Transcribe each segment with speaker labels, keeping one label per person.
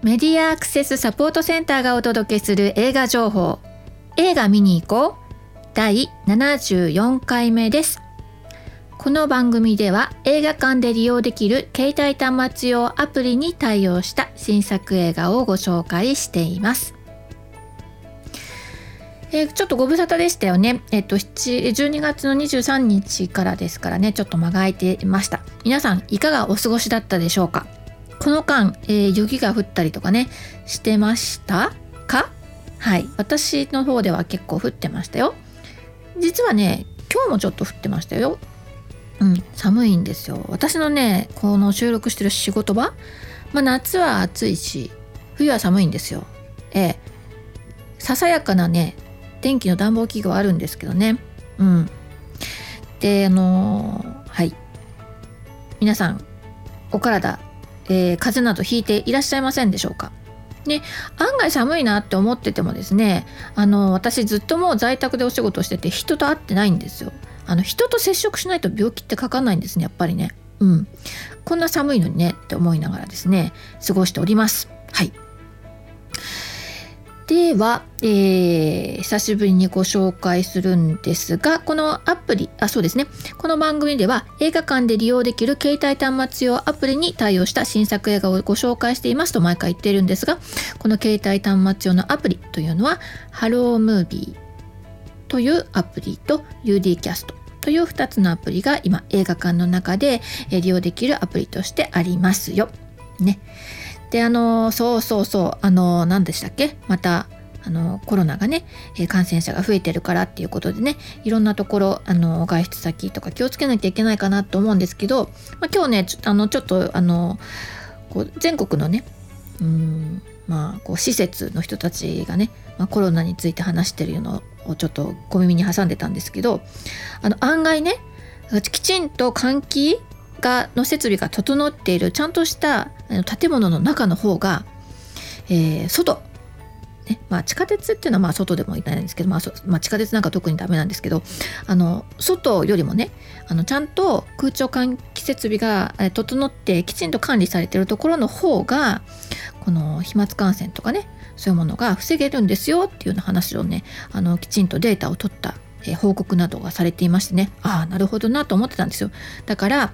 Speaker 1: メディアアクセスサポートセンターがお届けする映画情報。映画見に行こう。第74回目です。この番組では映画館で利用できる携帯端末用アプリに対応した新作映画をご紹介しています。えー、ちょっとご無沙汰でしたよね。えっと、12月の23日からですからね、ちょっと間が空いていました。皆さん、いかがお過ごしだったでしょうか？この間、えー、雪が降ったりとかね、してました？か？はい。私の方では結構降ってましたよ。実はね、今日もちょっと降ってましたよ。うん、寒いんですよ。私のね、この収録してる仕事場、まあ、夏は暑いし、冬は寒いんですよ。ええささやかなね、電気の暖房器具はあるんですけどね。うん。で、あのー、はい。皆さん、お体、えー、風邪などひいていらっしゃいませんでしょうか？ね、案外寒いなって思っててもですねあの私ずっともう在宅でお仕事してて人と会ってないんですよ。あの人と接触しないと病気ってかかんないんですねやっぱりね。うん。こんな寒いのにねって思いながらですね過ごしております。はい。では、えー、久しぶりにご紹介するんですが、このアプリ、あ、そうですね。この番組では映画館で利用できる携帯端末用アプリに対応した新作映画をご紹介していますと毎回言っているんですが、この携帯端末用のアプリというのは、ハロームービーというアプリと UD キャストという2つのアプリが今映画館の中で利用できるアプリとしてありますよ。ね。であのそうそうそうあの何でしたっけ？またあのコロナがね、え感染者が増えてるからっていうことでねいろんなところあの外出先とか気をつけなきゃいけないかなと思うんですけど、まあ、今日ねちょあのちょっとあのこう全国のねうんまあこう施設の人たちがね、まあ、コロナについて話してるのをちょっと小耳に挟んでたんですけどあの案外ねきちんと換気がの設備が整っているちゃんとした建物の中の方が、えー、外ねまあ、地下鉄っていうのはまあ外でもいないんですけど、まあまあ、地下鉄なんか特にダメなんですけどあの外よりもねあのちゃんと空調換気設備が整ってきちんと管理されてるところの方がこの飛沫感染とかねそういうものが防げるんですよっていうような話をねあのきちんとデータを取ったえ報告などがされていましてねああなるほどなと思ってたんですよだから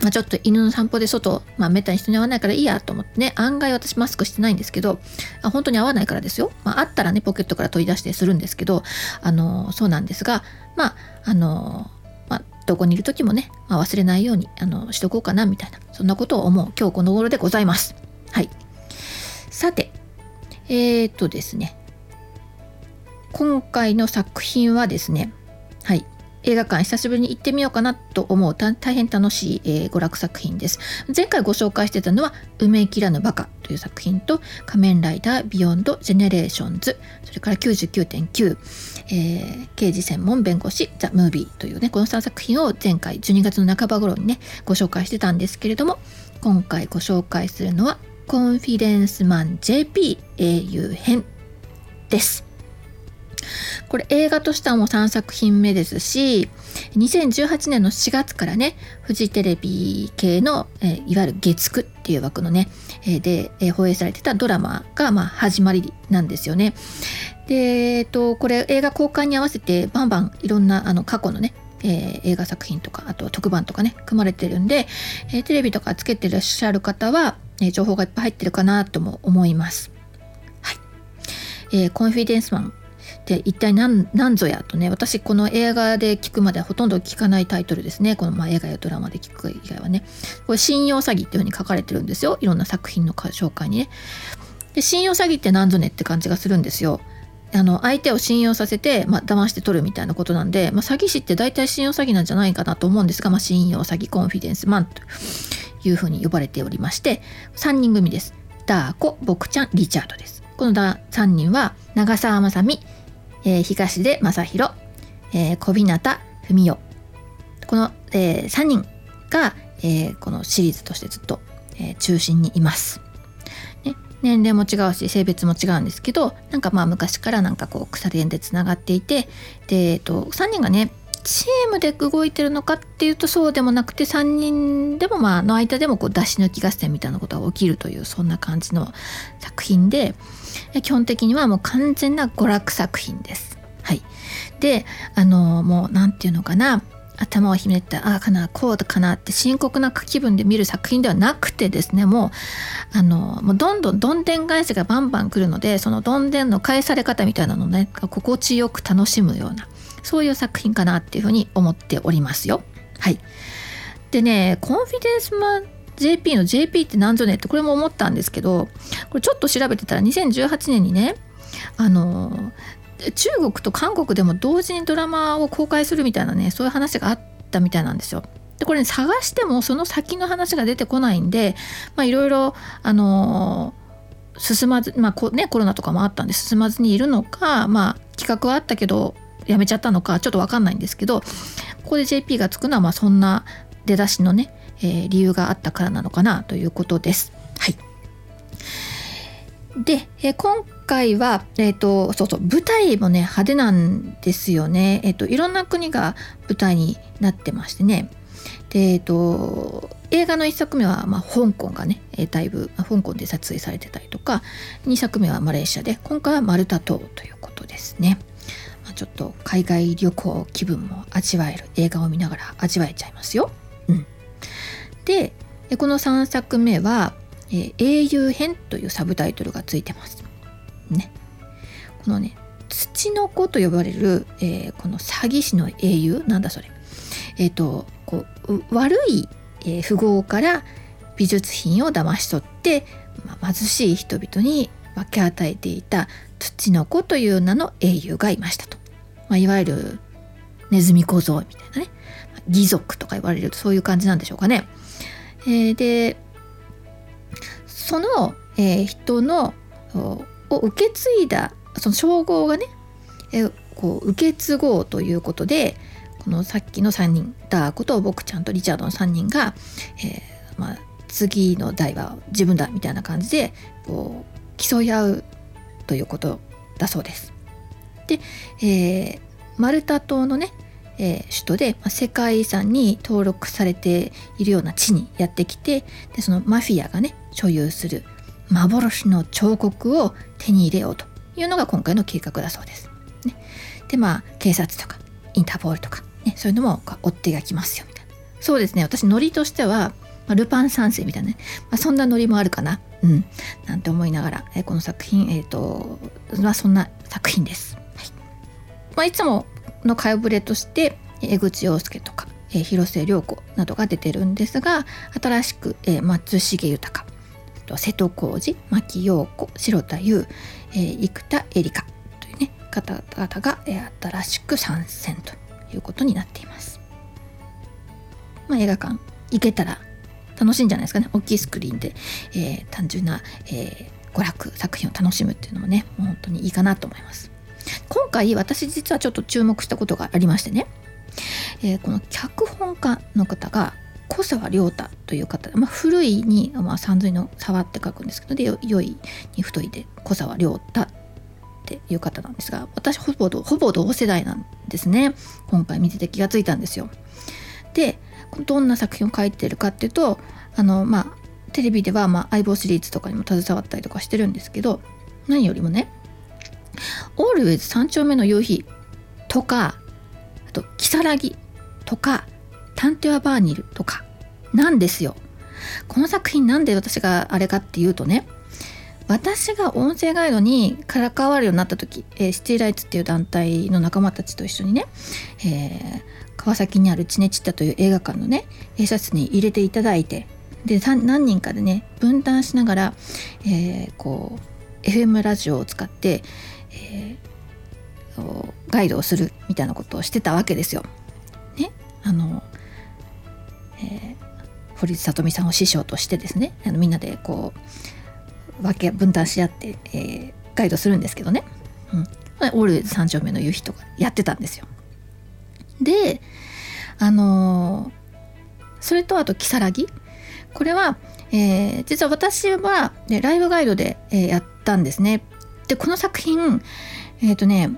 Speaker 1: まあ、ちょっと犬の散歩で外、まあ、めったに人に会わないからいいやと思ってね、案外私マスクしてないんですけど、あ本当に会わないからですよ。まあ、あったらね、ポケットから取り出してするんですけど、あの、そうなんですが、まあ、あの、まあ、どこにいる時もね、まあ、忘れないように、あの、しとこうかな、みたいな、そんなことを思う今日この頃でございます。はい。さて、えー、っとですね、今回の作品はですね、はい、映画館久しぶりに行ってみようかなと思う。大変楽しい、えー、娯楽作品です。前回ご紹介してたのは「梅切らぬバカ」という作品と「仮面ライダービヨンドジェネレーションズ」それから99.9、えー、刑事専門弁護士ザ・ムービーというねこの3作品を前回12月の半ば頃にねご紹介してたんですけれども今回ご紹介するのは「コンフィデンスマン JP 英雄編」です。これ映画としてはもう3作品目ですし2018年の4月からねフジテレビ系の、えー、いわゆる月9っていう枠のね、えー、で、えー、放映されてたドラマが、まあ、始まりなんですよね。で、えっと、これ映画公開に合わせてバンバンいろんなあの過去のねえー、映画作品とかあと特番とかね組まれてるんで、えー、テレビとかつけてらっしゃる方は、えー、情報がいっぱい入ってるかなとも思います。はいえー、コンフィデンスマンで一体何何ぞやとね私この映画で聞くまではほとんど聞かないタイトルですね。このまあ映画やドラマで聞く以外はね。これ信用詐欺っていうふうに書かれてるんですよ。いろんな作品の紹介にね。で信用詐欺って何ぞねって感じがするんですよ。あの相手を信用させて、まあ、騙して取るみたいなことなんで、まあ、詐欺師って大体信用詐欺なんじゃないかなと思うんですが、まあ、信用詐欺コンフィデンスマンというふうに呼ばれておりまして3人組です。ダーコ、ボクちゃん、リチャードです。この3人は長澤まさみえー、東出正宏、えー、小日向文世この、えー、3人が、えー、このシリーズとしてずっと、えー、中心にいます。ね、年齢も違うし性別も違うんですけどなんかまあ昔からなんかこう鎖縁でつながっていてで、えっと、3人がねチームで動いてるのかっていうとそうでもなくて3人でもまあの間でもこう出し抜き合戦みたいなことが起きるというそんな感じの作品で基本的にはもう完全な娯楽作品です。はい、であのもう何て言うのかな頭をひねってああかなこうかなって深刻な気分で見る作品ではなくてですねもうあのもうどんどんどんでん返しがバンバン来るのでそのどんでんの返され方みたいなのをね心地よく楽しむようなそういう作品かなっていうふうに思っておりますよ。はい、でねコンフィデンスマン JP の JP って何ぞねってこれも思ったんですけどこれちょっと調べてたら2018年にねあの中国と韓国でも同時にドラマを公開するみたいなねそういう話があったみたいなんですよ。でこれ、ね、探してもその先の話が出てこないんでいろいろあの進まず、まあこね、コロナとかもあったんで進まずにいるのか、まあ、企画はあったけどやめちゃったのかちょっと分かんないんですけどここで JP がつくのはまあそんな出だしのね、えー、理由があったからなのかなということです。はい、で、えー、今回は、えーと、そうそう舞台もね派手なんですよね、えーと、いろんな国が舞台になってましてねで、えーと、映画の1作目は、まあ、香港がね、えー、だいぶ、香港で撮影されてたりとか2作目はマレーシアで今回はマルタ島ということですね。ちょっと海外旅行気分も味わえる映画を見ながら味わえちゃいますよ。うん、でこの3作目はえー、英雄編というサブタイトルがついてます。ね。このね、土の子と呼ばれる、えー、この詐欺師の英雄なんだそれ。え、ー、と、こう、悪い、え、富豪から美術品を騙し取って、まあ、貧しい人々に分け与えていた土の子という名の英雄がいましたと。まあ、いわゆるネズミ小僧みたいなね。義族とか言われるとそういう感じなんでしょうかね。えー、でその、えー、人のを受け継いだその称号がね、えー、こう受け継ごうということでこのさっきの3人ダー子と僕ちゃんとリチャードの3人が、えー、まあ、次の代は自分だみたいな感じでこう競い合うということだそうです。で、えー、マルタ島のねえー、首都で、ま、世界遺産に登録されているような地にやってきてでそのマフィアがね所有する幻の彫刻を手に入れようというのが今回の計画だそうです。ね、でまあ警察とかインターポールとか、ね、そういうのも追っ手が来ますよみたいな。そうですね私ノリとしては、まあ、ルパン三世みたいなね、まあ、そんなノリもあるかな。うん、なんて思いながら、え、この作品、えーとまあ、そんな作品です。はいまあ、いつもの顔ぶれとして江口洋介とか、えー、広末涼子などが出てるんですが新しく、えー、松重豊瀬戸康史牧陽子白田優、えー、生田絵梨香というね方々が、えー、新しく参戦ということになっています。まあ、映画館行けたら楽しいんじゃないですかね大きいスクリーンで、えー、単純な、えー、娯楽作品を楽しむっていうのもねもう本当にいいかなと思います。今回私実はちょっと注目したことがありましてね、えー、この脚本家の方が小沢亮太という方、まあ、古いに、まあ、三髄の沢って書くんですけどで良いに太いで小沢亮太っていう方なんですが私ほぼほぼ同世代なんですね今回見てて気がついたんですよ。でどんな作品を書いてるかっていうとあのまあテレビでは、まあ、相棒シリーズとかにも携わったりとかしてるんですけど何よりもねオールウェイズ三丁目の夕日とかあと如月とか探偵はバーニルとかなんですよ。この作品なんで私があれかっていうとね私が音声ガイドに関わるようになった時、えー、シティライツっていう団体の仲間たちと一緒にね、えー、川崎にあるチネチッタという映画館のね映写室に入れていただいてで何人かでね分担しながら、えー、こう FM ラジオを使ってえー、ガイドをするみたいなことをしてたわけですよ。ね、あの、えー、堀内聡美さんを師匠としてですねあのみんなでこう分け分担し合って、えー、ガイドするんですけどね、うん、オールズ三丁目の夕日とかやってたんですよ。であの、それとあと如月。これは、えー、実は私は、ね、ライブガイドで、えー、やったんですね。でこの作品えっ、ー、とね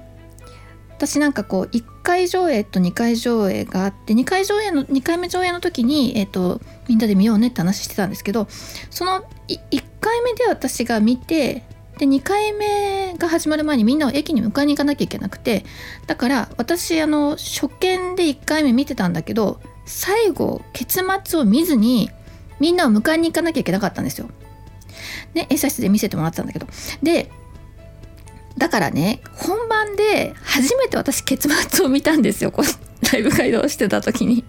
Speaker 1: 私なんかこう1回上映と2回上映があって2回上映の2回目上映の時に、えーと、みんなで見ようねって話してたんですけどその1回目で私が見てで2回目が始まる前にみんなを駅に迎えに行かなきゃいけなくてだから私あの初見で1回目見てたんだけど最後結末を見ずにみんなを迎えに行かなきゃいけなかったんですよ。ね、映写室で見せてもらったんだけど。でだからね本番で初めて私結末を見たんですよ。こうライブガイドをしてた時に。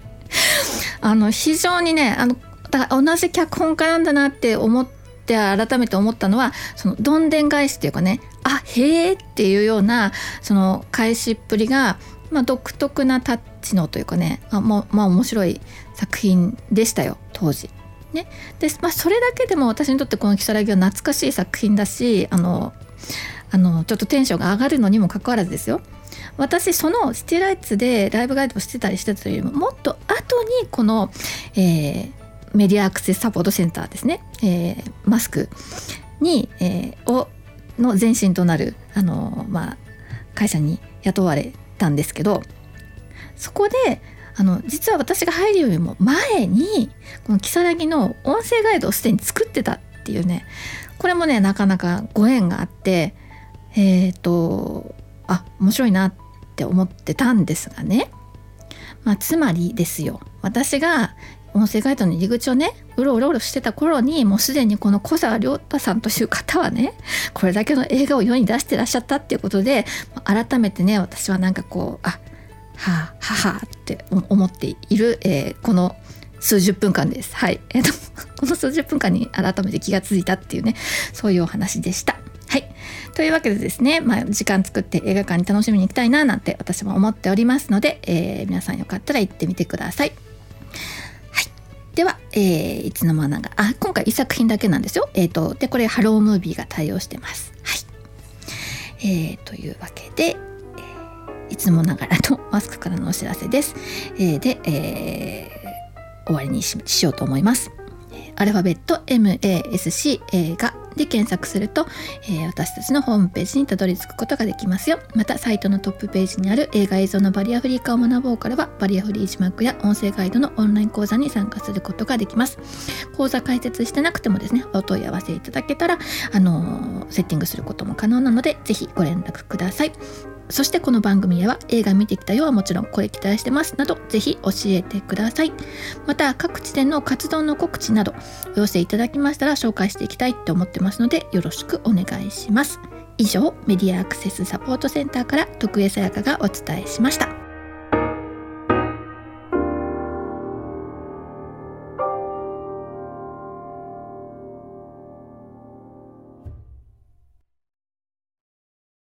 Speaker 1: あの非常にねあのだ同じ脚本家なんだなって思ってて改めて思ったのはそのどんでん返しっていうかねあへえっていうようなその返しっぷりが、まあ、独特なタッチのというかねあもまあ面白い作品でしたよ当時。ね、で、まあ、それだけでも私にとってこの「如月」は懐かしい作品だしあのあのちょっとテンションが上がるのにもかかわらずですよ私そのシティライツでライブガイドをしてたりしてたというよりももっと後にこの、えー、メディアアクセスサポートセンターですね、えー、マスクに、えー、をの前身となるあの、まあ、会社に雇われたんですけどそこであの実は私が入るよりも前にこの如月の音声ガイドをすでに作ってたっていうねこれもねなかなかご縁があってえっ、ー、とあ面白いなって思ってたんですがね、まあ、つまりですよ私が音声ガイドの入り口をねうろうろうろしてた頃にもうすでにこの小沢亮太さんという方はねこれだけの映画を世に出してらっしゃったっていうことで改めてね私はなんかこうあはあははって思っている、えー、この数十分間です。はい。えっ、ー、と、この数十分間に改めて気がついたっていうね、そういうお話でした。はい。というわけでですね、まあ、時間作って映画館に楽しみに行きたいななんて私も思っておりますので、えー、皆さんよかったら行ってみてください。はい。では、えー、いつの間ながあ、今回1作品だけなんですよ。えっ、ー、と、で、これハロームービーが対応してます。はい。えー、というわけで、いつもながらのマスクからのお知らせです。えー、で、えー、終わりにしようと思います。アルファベット MASC 映画で検索すると、えー、私たちのホームページにたどり着くことができますよ。また、サイトのトップページにある映画映像のバリアフリー化を学ぼうからは、バリアフリー字幕や音声ガイドのオンライン講座に参加することができます。講座開設してなくてもですね、お問い合わせいただけたら、あのー、セッティングすることも可能なので、ぜひご連絡ください。そしてこの番組では映画見てきたよはもちろんこれ期待してますなどぜひ教えてください。また各地での活動の告知などお寄せいただきましたら紹介していきたいと思ってますのでよろしくお願いします。以上メディアアクセスサポートセンターから徳江さやかがお伝えしました。